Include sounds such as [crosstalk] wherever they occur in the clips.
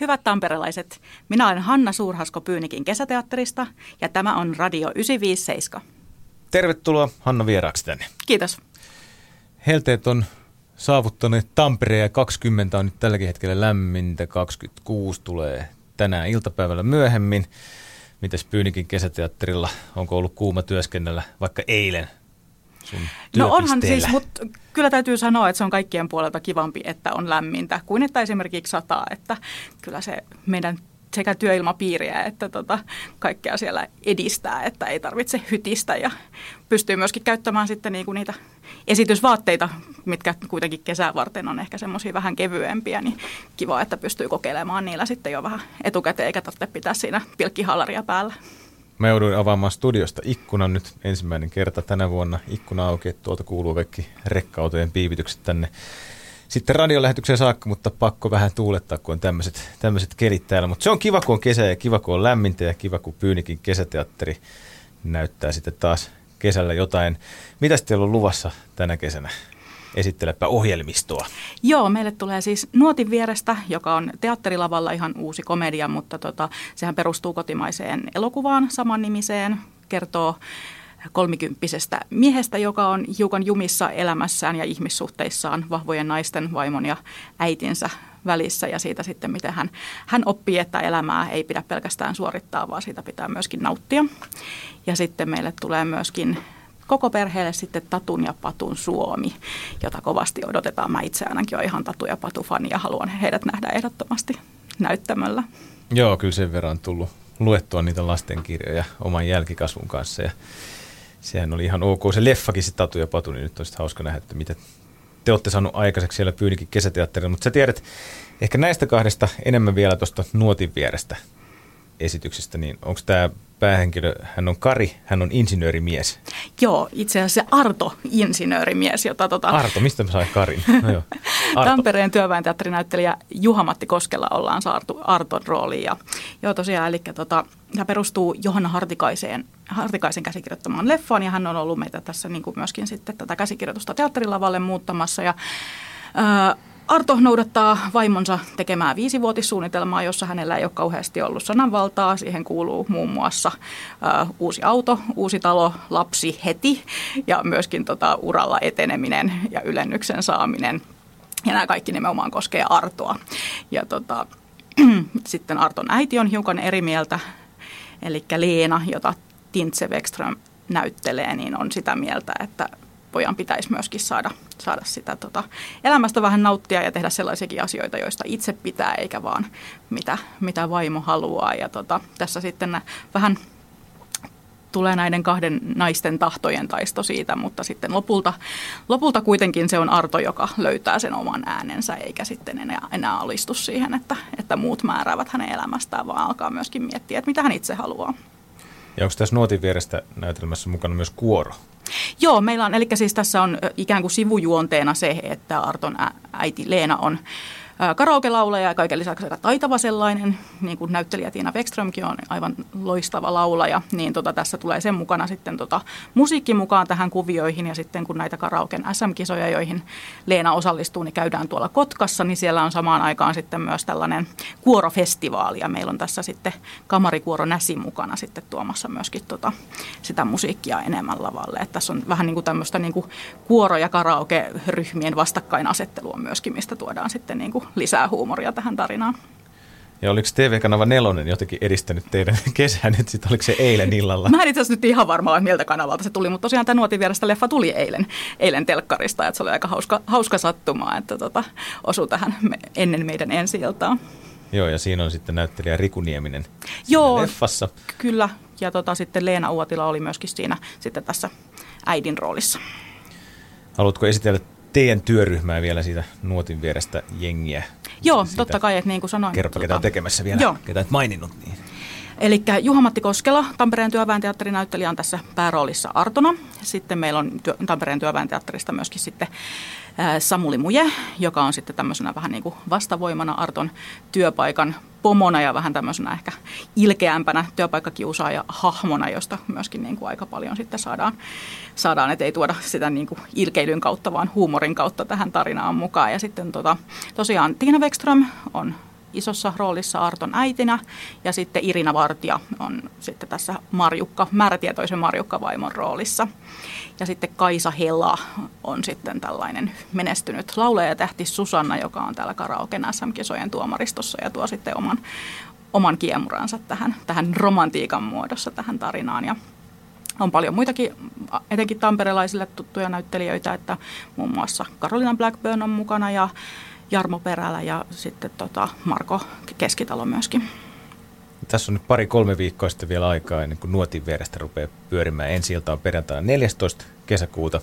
Hyvät tamperelaiset, minä olen Hanna Suurhasko Pyynikin kesäteatterista ja tämä on Radio 957. Tervetuloa Hanna vieraaksi tänne. Kiitos. Helteet on saavuttaneet Tampereen ja 20 on nyt tälläkin hetkellä lämmintä, 26 tulee tänään iltapäivällä myöhemmin. Mites Pyynikin kesäteatterilla, onko ollut kuuma työskennellä vaikka eilen sun No onhan siis, mutta kyllä täytyy sanoa, että se on kaikkien puolelta kivampi, että on lämmintä, kuin että esimerkiksi sataa, että kyllä se meidän sekä työilmapiiriä että tota, kaikkea siellä edistää, että ei tarvitse hytistä ja pystyy myöskin käyttämään sitten niinku niitä esitysvaatteita, mitkä kuitenkin kesää varten on ehkä semmoisia vähän kevyempiä, niin kiva, että pystyy kokeilemaan niillä sitten jo vähän etukäteen eikä tarvitse pitää siinä pilkkihallaria päällä. Mä jouduin avaamaan studiosta ikkunan nyt ensimmäinen kerta tänä vuonna. Ikkuna auki, että tuolta kuuluu kaikki rekkautojen piivitykset tänne sitten radiolähetykseen saakka, mutta pakko vähän tuulettaa, kun on tämmöiset, tämmöiset kelit täällä. Mutta se on kiva, kun on kesä ja kiva, kun on lämmintä ja kiva, kun Pyynikin kesäteatteri näyttää sitten taas kesällä jotain. Mitä teillä on luvassa tänä kesänä? Esittelepä ohjelmistoa. Joo, meille tulee siis Nuotin vierestä, joka on teatterilavalla ihan uusi komedia, mutta tota, sehän perustuu kotimaiseen elokuvaan samannimiseen, kertoo kolmikymppisestä miehestä, joka on hiukan jumissa elämässään ja ihmissuhteissaan vahvojen naisten, vaimon ja äitinsä välissä ja siitä sitten, miten hän, hän oppii, että elämää ei pidä pelkästään suorittaa, vaan siitä pitää myöskin nauttia. Ja sitten meille tulee myöskin koko perheelle sitten Tatun ja Patun Suomi, jota kovasti odotetaan. Mä itse ainakin olen ihan Tatu ja Patu fani ja haluan heidät nähdä ehdottomasti näyttämöllä. Joo, kyllä sen verran tullut luettua niitä lastenkirjoja oman jälkikasvun kanssa ja sehän oli ihan ok. Se leffakin se Tatu ja Patu, niin nyt olisi hauska nähdä, että mitä te olette saanut aikaiseksi siellä Pyynikin kesäteatterilla. Mutta sä tiedät ehkä näistä kahdesta enemmän vielä tuosta Nuotin vierestä esityksestä, niin onko tämä päähenkilö, hän on Kari, hän on insinöörimies. Joo, itse asiassa Arto, insinöörimies, jota tota... Arto, mistä mä sain Karin? [laughs] No joo. Arto. Tampereen työväenteatterinäyttelijä Juha-Matti Koskella ollaan saatu Arton rooliin. Ja, joo, tosiaan, eli tota, tämä perustuu Johanna Hartikaiseen, Hartikaisen käsikirjoittamaan leffaan, ja hän on ollut meitä tässä niin kuin myöskin sitten tätä käsikirjoitusta teatterilavalle muuttamassa. Ja, ää, Arto noudattaa vaimonsa tekemää viisivuotissuunnitelmaa, jossa hänellä ei ole kauheasti ollut sananvaltaa. Siihen kuuluu muun muassa ä, uusi auto, uusi talo, lapsi heti ja myöskin tota, uralla eteneminen ja ylennyksen saaminen. Ja nämä kaikki nimenomaan koskee Artoa. Ja tota, [clears throat] sitten Arton äiti on hiukan eri mieltä, eli Leena, jota Tintse Wexström näyttelee, niin on sitä mieltä, että pojan pitäisi myöskin saada, saada sitä tota, elämästä vähän nauttia ja tehdä sellaisiakin asioita, joista itse pitää, eikä vaan mitä, mitä vaimo haluaa. Ja tota, tässä sitten vähän tulee näiden kahden naisten tahtojen taisto siitä, mutta sitten lopulta, lopulta kuitenkin se on Arto, joka löytää sen oman äänensä, eikä sitten enää, enää alistu siihen, että, että muut määräävät hänen elämästään, vaan alkaa myöskin miettiä, että mitä hän itse haluaa. Ja onko tässä Nuotin vierestä näytelmässä mukana myös kuoro? Joo, meillä on, eli siis tässä on ikään kuin sivujuonteena se, että Arton äiti Leena on karaoke-laulaja ja kaiken lisäksi aika taitava sellainen, niin kuin näyttelijä Tiina Beckströmkin on aivan loistava laulaja, niin tota, tässä tulee sen mukana sitten tota, musiikki mukaan tähän kuvioihin ja sitten kun näitä karaoken SM-kisoja, joihin Leena osallistuu, niin käydään tuolla Kotkassa, niin siellä on samaan aikaan sitten myös tällainen kuorofestivaali ja meillä on tässä sitten kamarikuoro Näsi mukana sitten tuomassa myöskin tota, sitä musiikkia enemmän lavalle. että tässä on vähän niin kuin tämmöistä niin kuin kuoro- ja karaoke-ryhmien vastakkainasettelua myöskin, mistä tuodaan sitten niin kuin lisää huumoria tähän tarinaan. Ja oliko TV-kanava Nelonen jotenkin edistänyt teidän [laughs] kesää nyt, sitten oliko se eilen illalla? Mä en itse asiassa nyt ihan varma, että miltä kanavalta se tuli, mutta tosiaan tämä Nuotin vierestä leffa tuli eilen, eilen telkkarista, että se oli aika hauska, hauska sattuma, että tota, osui tähän me, ennen meidän ensi -iltaa. Joo, ja siinä on sitten näyttelijä Riku Nieminen Joo, leffassa. kyllä, ja tota, sitten Leena Uotila oli myöskin siinä sitten tässä äidin roolissa. Haluatko esitellä teidän työryhmää vielä siitä nuotin vierestä jengiä. Joo, siitä. totta kai, että niin kuin sanoin. Kerropa, tuota, ketä on tekemässä vielä, joo. ketä et maininnut. Niin. Eli Juha-Matti Koskela, Tampereen työväenteatterinäyttelijä, on tässä pääroolissa Artona. Sitten meillä on työ, Tampereen työväenteatterista myöskin sitten Samuli Muje, joka on sitten tämmöisenä vähän niin kuin vastavoimana Arton työpaikan pomona ja vähän tämmöisenä ehkä ilkeämpänä työpaikkakiusaaja hahmona, josta myöskin niin kuin aika paljon sitten saadaan, saadaan että ei tuoda sitä niin kuin ilkeilyn kautta, vaan huumorin kautta tähän tarinaan mukaan. Ja sitten tota, tosiaan Tiina Wexström on isossa roolissa Arton äitinä ja sitten Irina Vartija on sitten tässä Marjukka, määrätietoisen Marjukka-vaimon roolissa. Ja sitten Kaisa Hela on sitten tällainen menestynyt laulaja tähti Susanna, joka on täällä karaoke SM-kisojen tuomaristossa ja tuo sitten oman, oman kiemuransa tähän, tähän romantiikan muodossa tähän tarinaan. Ja on paljon muitakin, etenkin tamperelaisille tuttuja näyttelijöitä, että muun muassa Carolina Blackburn on mukana ja Jarmo Perälä ja sitten tota Marko Keskitalo myöskin. Tässä on nyt pari-kolme viikkoa sitten vielä aikaa ennen kuin nuotin vierestä rupeaa pyörimään. Ensi ilta on perjantaina 14. kesäkuuta.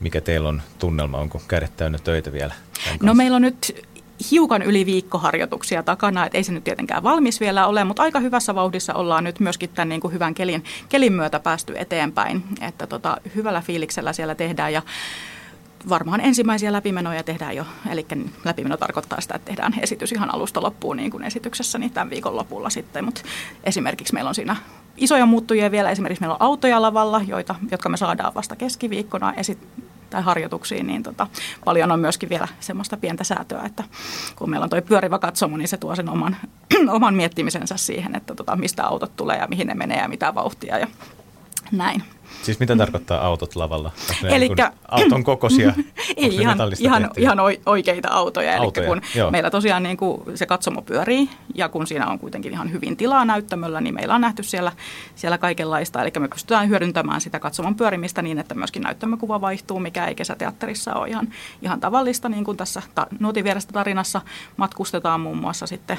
Mikä teillä on tunnelma? Onko kädet täynnä töitä vielä? No meillä on nyt hiukan yli viikkoharjoituksia takana, että ei se nyt tietenkään valmis vielä ole, mutta aika hyvässä vauhdissa ollaan nyt myöskin tämän niin kuin hyvän kelin, kelin myötä päästy eteenpäin, että tota, hyvällä fiiliksellä siellä tehdään ja varmaan ensimmäisiä läpimenoja tehdään jo, eli läpimeno tarkoittaa sitä, että tehdään esitys ihan alusta loppuun niin kuin esityksessä niin tämän viikon lopulla sitten, mutta esimerkiksi meillä on siinä isoja muuttujia vielä, esimerkiksi meillä on autoja lavalla, joita, jotka me saadaan vasta keskiviikkona esi- tai harjoituksiin, niin tota, paljon on myöskin vielä semmoista pientä säätöä, että kun meillä on tuo pyörivä katsomo, niin se tuo sen oman, [clears throat] oman miettimisensä siihen, että tota, mistä autot tulee ja mihin ne menee ja mitä vauhtia ja näin. Siis mitä tarkoittaa autot lavalla? Elikkä, niin auton kokoisia? [laughs] Ei, ihan, ihan, ihan oikeita autoja. autoja. Eli kun joo. meillä tosiaan niin kuin se katsomo pyörii ja kun siinä on kuitenkin ihan hyvin tilaa näyttämöllä, niin meillä on nähty siellä, siellä kaikenlaista. Eli me pystytään hyödyntämään sitä katsomon pyörimistä niin, että myöskin näyttämökuva vaihtuu, mikä ei kesäteatterissa ole ihan, ihan tavallista. Niin kuin tässä ta, Nuotin vierestä tarinassa matkustetaan muun muassa sitten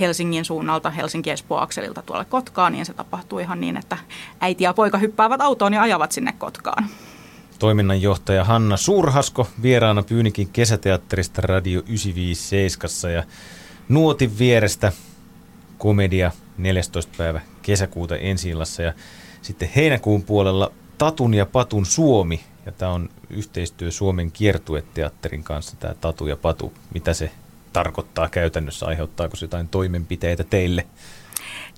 Helsingin suunnalta Helsinki-Espoo-akselilta tuolle Kotkaan, niin se tapahtuu ihan niin, että äiti ja poika hyppäävät autoon ja ajavat sinne Kotkaan. Toiminnanjohtaja Hanna Suurhasko vieraana Pyynikin kesäteatterista Radio 957 ja Nuotin vierestä komedia 14. päivä kesäkuuta ensi ja sitten heinäkuun puolella Tatun ja Patun Suomi ja tämä on yhteistyö Suomen kiertueteatterin kanssa tämä Tatu ja Patu. Mitä se tarkoittaa käytännössä? Aiheuttaako se jotain toimenpiteitä teille?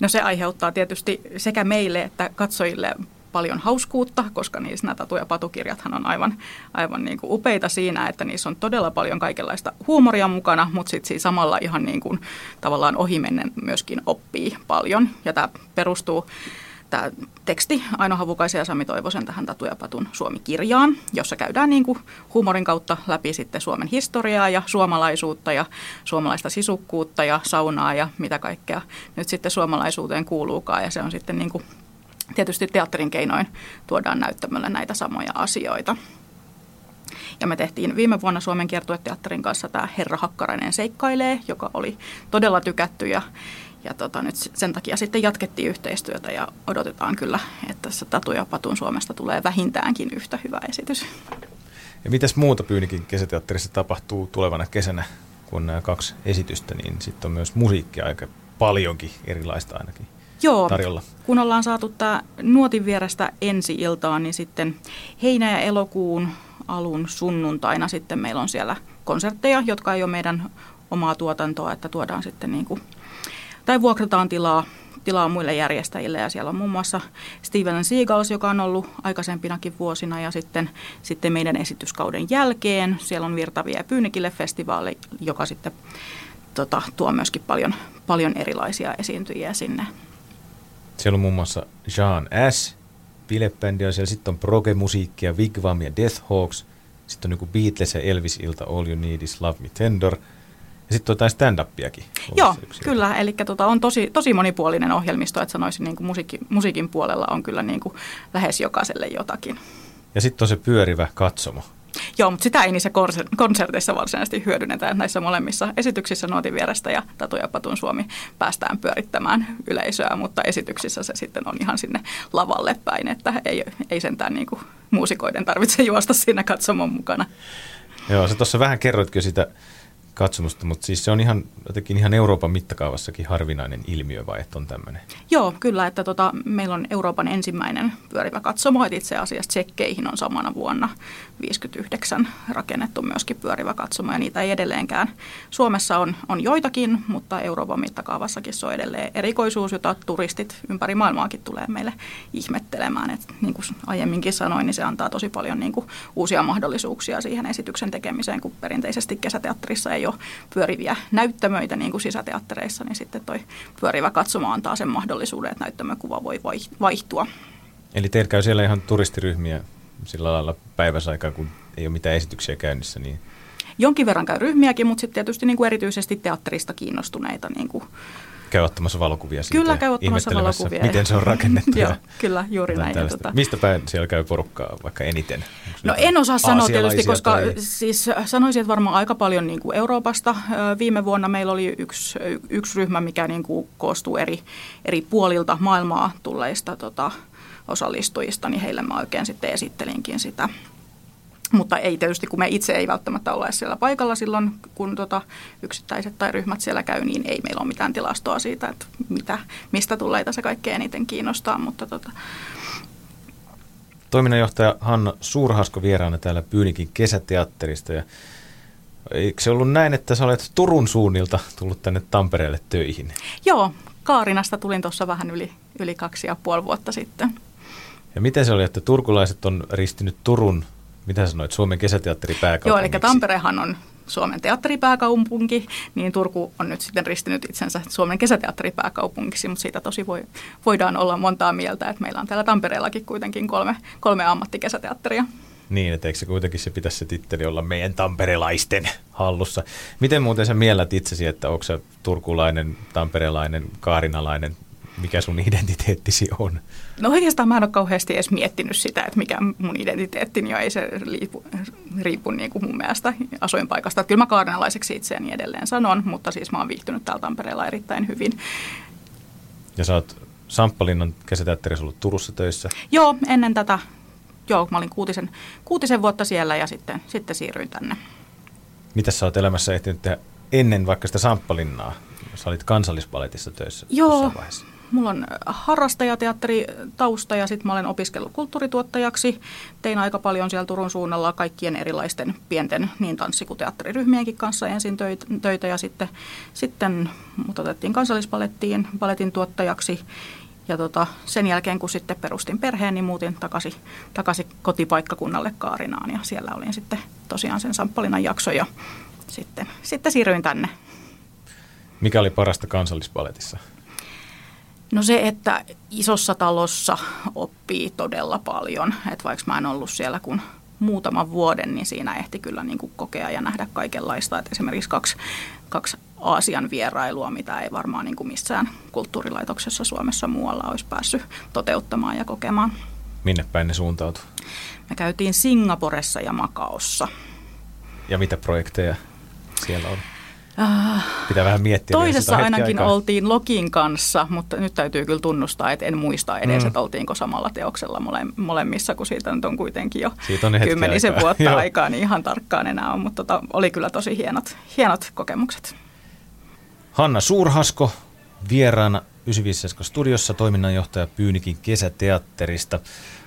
No se aiheuttaa tietysti sekä meille että katsojille paljon hauskuutta, koska niissä nämä tatu- ja patukirjathan on aivan, aivan niin kuin upeita siinä, että niissä on todella paljon kaikenlaista huumoria mukana, mutta sitten siinä samalla ihan niin kuin tavallaan ohimennen myöskin oppii paljon. Ja tämä perustuu tämä teksti Aino Havukaisen ja Sami Toivosen tähän Tatu ja Patun Suomi-kirjaan, jossa käydään niin kuin huumorin kautta läpi sitten Suomen historiaa ja suomalaisuutta ja suomalaista sisukkuutta ja saunaa ja mitä kaikkea nyt sitten suomalaisuuteen kuuluukaan. Ja se on sitten niin kuin, tietysti teatterin keinoin tuodaan näyttämölle näitä samoja asioita. Ja me tehtiin viime vuonna Suomen kiertueteatterin kanssa tämä Herra Hakkarainen seikkailee, joka oli todella tykätty ja ja tota, nyt sen takia sitten jatkettiin yhteistyötä ja odotetaan kyllä, että tässä Tatu ja Patun Suomesta tulee vähintäänkin yhtä hyvä esitys. Ja mitäs muuta Pyynikin kesäteatterissa tapahtuu tulevana kesänä, kun nämä kaksi esitystä, niin sitten on myös musiikkia aika paljonkin erilaista ainakin Joo, tarjolla. kun ollaan saatu tämä Nuotin vierestä ensi iltaan, niin sitten heinä- ja elokuun alun sunnuntaina sitten meillä on siellä konsertteja, jotka ei ole meidän omaa tuotantoa, että tuodaan sitten niin kuin tai vuokrataan tilaa, tilaa muille järjestäjille ja siellä on muun muassa Steven Seagulls, joka on ollut aikaisempinakin vuosina ja sitten, sitten meidän esityskauden jälkeen siellä on Virtavia Pyynikille festivaali, joka sitten tota, tuo myöskin paljon, paljon erilaisia esiintyjiä sinne. Siellä on muun muassa Jean S. Bilebändi on siellä, sitten on proge-musiikkia, Wigwam ja Deathhawks, sitten on niin Beatles ja Elvis-ilta All You Need Is Love Me Tender – ja sitten jotain stand-upiakin. Joo, kyllä. Eli tota, on tosi, tosi monipuolinen ohjelmisto, että sanoisin niin kuin musiikki, musiikin puolella on kyllä niin kuin lähes jokaiselle jotakin. Ja sitten on se pyörivä katsomo. Joo, mutta sitä ei niissä konserteissa varsinaisesti hyödynnetä. Näissä molemmissa esityksissä Nuotin vierestä ja Tatu ja Patun Suomi päästään pyörittämään yleisöä, mutta esityksissä se sitten on ihan sinne lavalle päin, että ei, ei sentään niin kuin muusikoiden tarvitse juosta siinä katsomon mukana. Joo, sä tuossa vähän kerroitkin sitä katsomusta, mutta siis se on ihan jotenkin ihan Euroopan mittakaavassakin harvinainen ilmiö vai että on tämmöinen? Joo, kyllä, että tota, meillä on Euroopan ensimmäinen pyörivä katsomo, että itse asiassa tsekkeihin on samana vuonna 59 rakennettu myöskin pyörivä katsomo ja niitä ei edelleenkään. Suomessa on, on joitakin, mutta Euroopan mittakaavassakin se on edelleen erikoisuus, jota turistit ympäri maailmaakin tulee meille ihmettelemään. Et niin kuin aiemminkin sanoin, niin se antaa tosi paljon niin kuin uusia mahdollisuuksia siihen esityksen tekemiseen, kun perinteisesti kesäteatterissa ei jo pyöriviä näyttämöitä niin kuin sisäteattereissa, niin sitten toi pyörivä katsoma antaa sen mahdollisuuden, että näyttämökuva voi vaihtua. Eli teillä käy siellä ihan turistiryhmiä sillä lailla päiväsaikaa, kun ei ole mitään esityksiä käynnissä, niin Jonkin verran käy ryhmiäkin, mutta sitten tietysti niin kuin erityisesti teatterista kiinnostuneita niin kuin käy ottamassa valokuvia siitä Kyllä käy ottamassa valokuvia. Miten se on rakennettu. [laughs] Joo, kyllä, juuri näin. Tota... Mistä päin siellä käy porukkaa vaikka eniten? no en osaa sanoa tietysti, koska tai... siis sanoisin, että varmaan aika paljon niin kuin Euroopasta. Viime vuonna meillä oli yksi, yksi ryhmä, mikä niin kuin koostuu eri, eri puolilta maailmaa tulleista tota, osallistujista, niin heille mä oikein sitten esittelinkin sitä mutta ei tietysti, kun me itse ei välttämättä ole siellä paikalla silloin, kun tota yksittäiset tai ryhmät siellä käy, niin ei meillä ole mitään tilastoa siitä, että mitä, mistä tulleita se kaikkein eniten kiinnostaa. Mutta tota. Toiminnanjohtaja Hanna Suurhasko vieraana täällä Pyynikin kesäteatterista. Ja eikö se ollut näin, että sä olet Turun suunnilta tullut tänne Tampereelle töihin? Joo, Kaarinasta tulin tuossa vähän yli, yli kaksi ja puoli vuotta sitten. Ja miten se oli, että turkulaiset on ristinyt Turun mitä sanoit, Suomen kesäteatteripääkaupunki? Joo, eli Tamperehan on Suomen teatteripääkaupunki, niin Turku on nyt sitten ristinyt itsensä Suomen kesäteatteripääkaupunkiksi, mutta siitä tosi voi, voidaan olla montaa mieltä, että meillä on täällä Tampereellakin kuitenkin kolme, kolme ammattikesäteatteria. Niin, että eikö se kuitenkin se pitäisi se titteli olla meidän tamperelaisten hallussa. Miten muuten sä miellät itsesi, että onko se turkulainen, tamperelainen, kaarinalainen mikä sun identiteettisi on? No oikeastaan mä en ole kauheasti edes miettinyt sitä, että mikä mun identiteettini on. Ei se riipu, riipu niin kuin mun mielestä asuinpaikasta. Kyllä mä kaarenalaiseksi itseäni edelleen sanon, mutta siis mä oon viihtynyt täällä Tampereella erittäin hyvin. Ja sä oot Samppalinnan kesäteatterissa ollut Turussa töissä? Joo, ennen tätä, joo, mä olin kuutisen, kuutisen vuotta siellä ja sitten, sitten siirryin tänne. Mitä sä oot elämässä ehtinyt tehdä ennen vaikka sitä Samppalinnaa? Sä olit kansallispaletissa töissä Joo, mulla on harrastajateatteri tausta ja sitten mä olen opiskellut kulttuurituottajaksi. Tein aika paljon siellä Turun suunnalla kaikkien erilaisten pienten niin tanssi- kuin teatteriryhmienkin kanssa ensin töitä ja sitten, sitten mut otettiin kansallispalettiin paletin tuottajaksi ja tota, sen jälkeen, kun sitten perustin perheen, niin muutin takaisin, takaisin kotipaikkakunnalle Kaarinaan ja siellä olin sitten tosiaan sen Samppalinan jakso ja sitten, sitten siirryin tänne. Mikä oli parasta kansallispaletissa? No se, että isossa talossa oppii todella paljon. Että vaikka mä en ollut siellä kuin muutaman vuoden, niin siinä ehti kyllä niin kuin kokea ja nähdä kaikenlaista. Että esimerkiksi kaksi, kaksi Aasian vierailua, mitä ei varmaan niin kuin missään kulttuurilaitoksessa Suomessa muualla olisi päässyt toteuttamaan ja kokemaan. Minne päin ne suuntautui? Me käytiin Singaporessa ja Makaossa. Ja mitä projekteja siellä on? Äh, Pitää vähän miettiä. Toisessa ainakin aikaa. oltiin Lokin kanssa, mutta nyt täytyy kyllä tunnustaa, että en muista edes, mm. että oltiinko samalla teoksella mole, molemmissa, kun siitä nyt on kuitenkin jo siitä on kymmenisen aikaa. vuotta Joo. aikaa, niin ihan tarkkaan enää on, mutta tota, oli kyllä tosi hienot, hienot kokemukset. Hanna Suurhasko vieraana 95 studiossa toiminnanjohtaja Pyynikin kesäteatterista.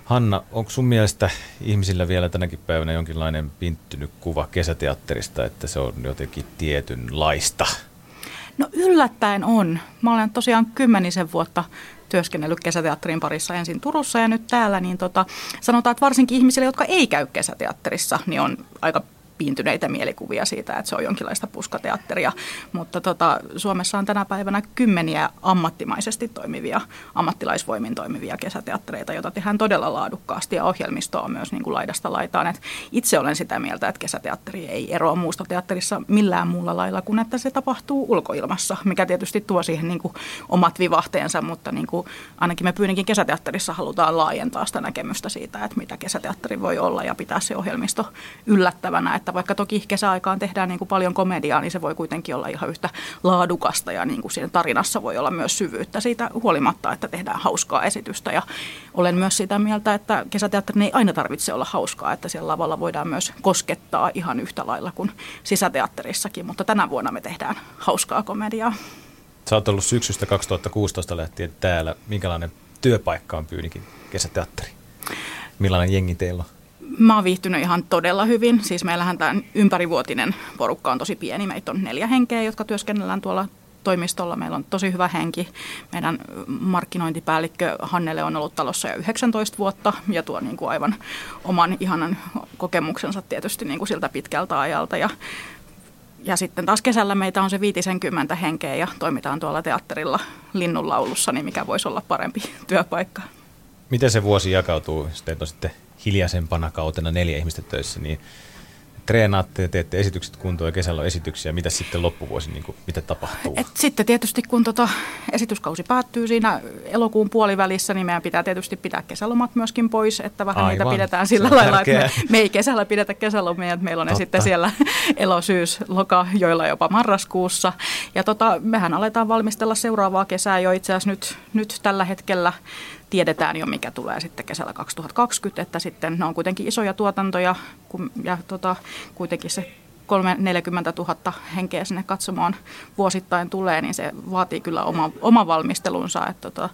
Hanna, onko sun mielestä ihmisillä vielä tänäkin päivänä jonkinlainen pinttynyt kuva kesäteatterista, että se on jotenkin tietynlaista? No yllättäen on. Mä olen tosiaan kymmenisen vuotta työskennellyt kesäteatterin parissa ensin Turussa ja nyt täällä, niin tota, sanotaan, että varsinkin ihmisille, jotka ei käy kesäteatterissa, niin on aika piintyneitä mielikuvia siitä, että se on jonkinlaista puskateatteria. Mutta tota, Suomessa on tänä päivänä kymmeniä ammattimaisesti toimivia, ammattilaisvoimin toimivia kesäteattereita, joita tehdään todella laadukkaasti ja ohjelmistoa on myös niin kuin laidasta laitaan. Et itse olen sitä mieltä, että kesäteatteri ei eroa muusta teatterissa millään muulla lailla kuin että se tapahtuu ulkoilmassa, mikä tietysti tuo siihen niin kuin omat vivahteensa, mutta niin kuin ainakin me Pyyninkin kesäteatterissa halutaan laajentaa sitä näkemystä siitä, että mitä kesäteatteri voi olla ja pitää se ohjelmisto yllättävänä, että että vaikka toki kesäaikaan tehdään niin kuin paljon komediaa, niin se voi kuitenkin olla ihan yhtä laadukasta ja niin kuin siinä tarinassa voi olla myös syvyyttä siitä huolimatta, että tehdään hauskaa esitystä. Ja olen myös sitä mieltä, että kesäteatterin ei aina tarvitse olla hauskaa, että siellä lavalla voidaan myös koskettaa ihan yhtä lailla kuin sisäteatterissakin, mutta tänä vuonna me tehdään hauskaa komediaa. Sä oot ollut syksystä 2016 lähtien täällä. Minkälainen työpaikka on Pyynikin kesäteatteri? Millainen jengi teillä on? Mä oon viihtynyt ihan todella hyvin. Siis meillähän tämä ympärivuotinen porukka on tosi pieni. Meitä on neljä henkeä, jotka työskennellään tuolla toimistolla. Meillä on tosi hyvä henki. Meidän markkinointipäällikkö Hannele on ollut talossa jo 19 vuotta ja tuo niin kuin aivan oman ihanan kokemuksensa tietysti niin kuin siltä pitkältä ajalta. Ja ja sitten taas kesällä meitä on se 50 henkeä ja toimitaan tuolla teatterilla linnunlaulussa, niin mikä voisi olla parempi työpaikka. Miten se vuosi jakautuu, teitä on sitten hiljaisempana kautena neljä ihmistä töissä, niin treenaatte ja teette esitykset kuntoon ja kesällä on esityksiä. Mitä sitten loppuvuosi, niin kuin, mitä tapahtuu? Et sitten tietysti kun tota esityskausi päättyy siinä elokuun puolivälissä, niin meidän pitää tietysti pitää kesälomat myöskin pois, että vähän Aivan. niitä pidetään sillä lailla, tärkeää. että me, me ei kesällä pidetä kesälomia, että meillä on Totta. ne sitten siellä elo, syys, loka, joilla jopa marraskuussa. Ja tota, mehän aletaan valmistella seuraavaa kesää jo itse asiassa nyt, nyt tällä hetkellä tiedetään jo, mikä tulee sitten kesällä 2020, että sitten ne on kuitenkin isoja tuotantoja ja tota, kuitenkin se 40 000 henkeä sinne katsomaan vuosittain tulee, niin se vaatii kyllä oma, oma valmistelunsa. Että tota,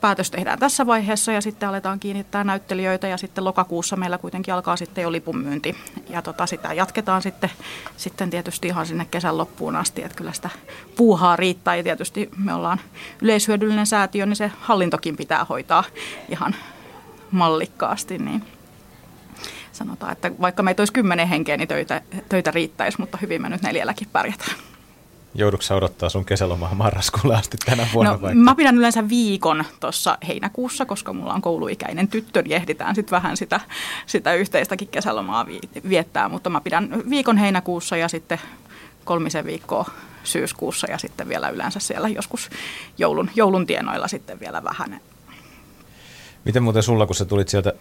päätös tehdään tässä vaiheessa ja sitten aletaan kiinnittää näyttelijöitä ja sitten lokakuussa meillä kuitenkin alkaa sitten jo lipunmyynti ja tota, sitä jatketaan sitten, sitten tietysti ihan sinne kesän loppuun asti, että kyllä sitä puuhaa riittää ja tietysti me ollaan yleishyödyllinen säätiö, niin se hallintokin pitää hoitaa ihan mallikkaasti, niin sanotaan, että vaikka meitä olisi kymmenen henkeä, niin töitä, töitä riittäisi, mutta hyvin me nyt neljälläkin pärjätään. Joudutko odottaa sun kesälomaa marraskuulle asti tänä vuonna? No, vaikka? mä pidän yleensä viikon tuossa heinäkuussa, koska mulla on kouluikäinen tyttö, niin ehditään sitten vähän sitä, sitä yhteistäkin kesälomaa viettää. Mutta mä pidän viikon heinäkuussa ja sitten kolmisen viikkoa syyskuussa ja sitten vielä yleensä siellä joskus joulun, joulun tienoilla sitten vielä vähän. Miten muuten sulla, kun sä tulit sieltä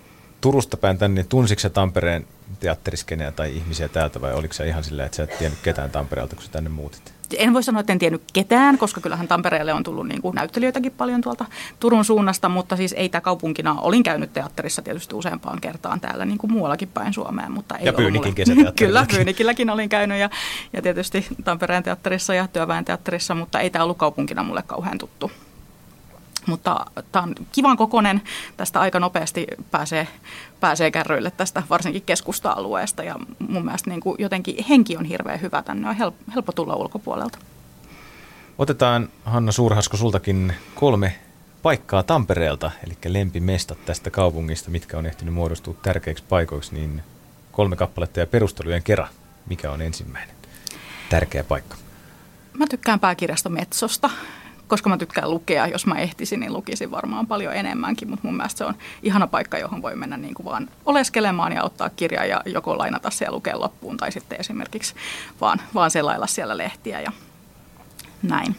Turusta päin tänne, niin tunsitko Tampereen teatteriskeneä tai ihmisiä täältä vai oliko se ihan silleen, että sä et tiennyt ketään Tampereelta, kun sä tänne muutit? en voi sanoa, että en tiennyt ketään, koska kyllähän Tampereelle on tullut niin kuin näyttelijöitäkin paljon tuolta Turun suunnasta, mutta siis ei tämä kaupunkina, olin käynyt teatterissa tietysti useampaan kertaan täällä niin kuin muuallakin päin Suomeen. Mutta ei ja Pyynikin. [laughs] Kyllä, Pyynikilläkin olin käynyt ja, ja tietysti Tampereen teatterissa ja Työväen teatterissa, mutta ei tämä ollut kaupunkina mulle kauhean tuttu. Mutta tämä on kivan kokonen. Tästä aika nopeasti pääsee, pääsee kärryille tästä varsinkin keskusta-alueesta. Ja mun mielestä niin kuin jotenkin henki on hirveän hyvä. Tänne on helppo, helppo tulla ulkopuolelta. Otetaan Hanna Suurhasko sultakin kolme paikkaa Tampereelta, eli lempimestat tästä kaupungista, mitkä on ehtinyt muodostua tärkeiksi paikoiksi, niin kolme kappaletta ja perustelujen kerran. Mikä on ensimmäinen tärkeä paikka? Mä tykkään pääkirjasta Metsosta koska mä tykkään lukea, jos mä ehtisin, niin lukisin varmaan paljon enemmänkin, mutta mun mielestä se on ihana paikka, johon voi mennä niin kuin vaan oleskelemaan ja ottaa kirjaa ja joko lainata se ja lukea loppuun tai sitten esimerkiksi vaan, vaan selailla siellä lehtiä ja näin.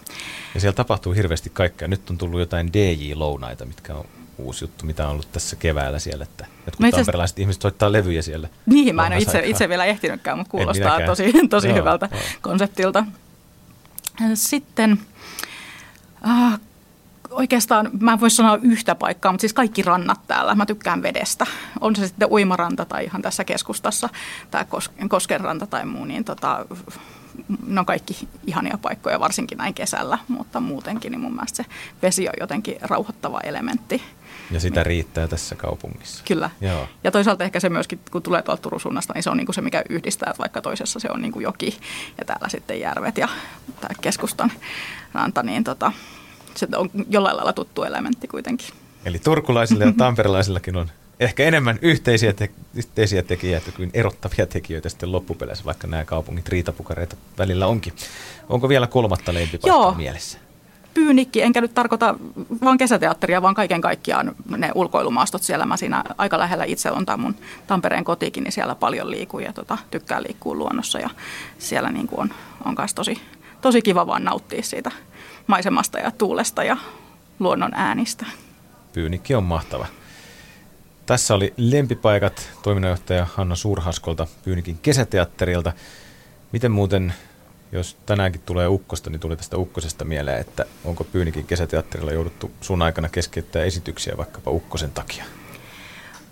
Ja siellä tapahtuu hirveästi kaikkea. Nyt on tullut jotain DJ-lounaita, mitkä on uusi juttu, mitä on ollut tässä keväällä siellä, että jotkut no tamperelaiset ihmiset soittaa levyjä siellä. Niin, mä en ole itse, itse vielä ehtinytkään, mutta kuulostaa tosi, tosi joo, hyvältä joo. konseptilta. Sitten Äh, oikeastaan mä en voi sanoa yhtä paikkaa, mutta siis kaikki rannat täällä. Mä tykkään vedestä. On se sitten uimaranta tai ihan tässä keskustassa tai Koskenranta tai muu, niin tota, ne on kaikki ihania paikkoja, varsinkin näin kesällä, mutta muutenkin niin mun mielestä se vesi on jotenkin rauhoittava elementti. Ja sitä riittää tässä kaupungissa. Kyllä. Joo. Ja toisaalta ehkä se myöskin, kun tulee tuolta Turun suunnasta, niin se on niin kuin se, mikä yhdistää, että vaikka toisessa se on niin kuin joki ja täällä sitten järvet ja tämä keskustan ranta, niin tota, se on jollain lailla tuttu elementti kuitenkin. Eli turkulaisilla ja [laughs] tamperelaisillakin on ehkä enemmän yhteisiä, te- yhteisiä tekijöitä kuin erottavia tekijöitä sitten loppupeleissä, vaikka nämä kaupungit riitapukareita välillä onkin. Onko vielä kolmatta lempipaikkaa mielessä? Pyynikki, enkä nyt tarkoita vain kesäteatteria, vaan kaiken kaikkiaan ne ulkoilumaastot siellä. Mä siinä aika lähellä itse on tämä mun Tampereen kotikin, niin siellä paljon liikuu ja tota, tykkää liikkua luonnossa. Ja siellä niin kuin on, on myös tosi, tosi kiva vaan nauttia siitä maisemasta ja tuulesta ja luonnon äänistä. Pyynikki on mahtava. Tässä oli lempipaikat toiminnanjohtaja Hanna Suurhaskolta Pyynikin kesäteatterilta. Miten muuten, jos tänäänkin tulee ukkosta, niin tuli tästä ukkosesta mieleen, että onko Pyynikin kesäteatterilla jouduttu sun aikana keskeyttää esityksiä vaikkapa ukkosen takia?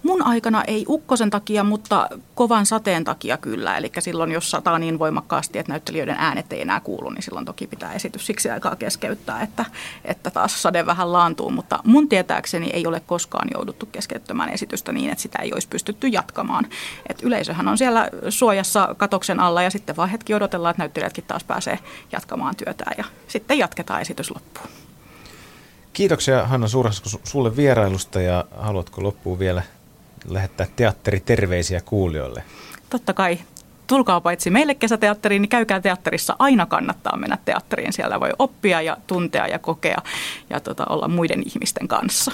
Mun aikana ei ukkosen takia, mutta kovan sateen takia kyllä. Eli silloin, jos sataa niin voimakkaasti, että näyttelijöiden äänet ei enää kuulu, niin silloin toki pitää esitys siksi aikaa keskeyttää, että, että taas sade vähän laantuu. Mutta mun tietääkseni ei ole koskaan jouduttu keskeyttämään esitystä niin, että sitä ei olisi pystytty jatkamaan. Et yleisöhän on siellä suojassa katoksen alla ja sitten vaan hetki odotellaan, että näyttelijätkin taas pääsee jatkamaan työtään ja sitten jatketaan esitys loppuun. Kiitoksia Hanna Suurhasko sulle vierailusta ja haluatko loppuun vielä lähettää teatteriterveisiä kuulijoille? Totta kai tulkaa paitsi meille kesäteatteriin, niin käykää teatterissa. Aina kannattaa mennä teatteriin. Siellä voi oppia ja tuntea ja kokea ja tota, olla muiden ihmisten kanssa.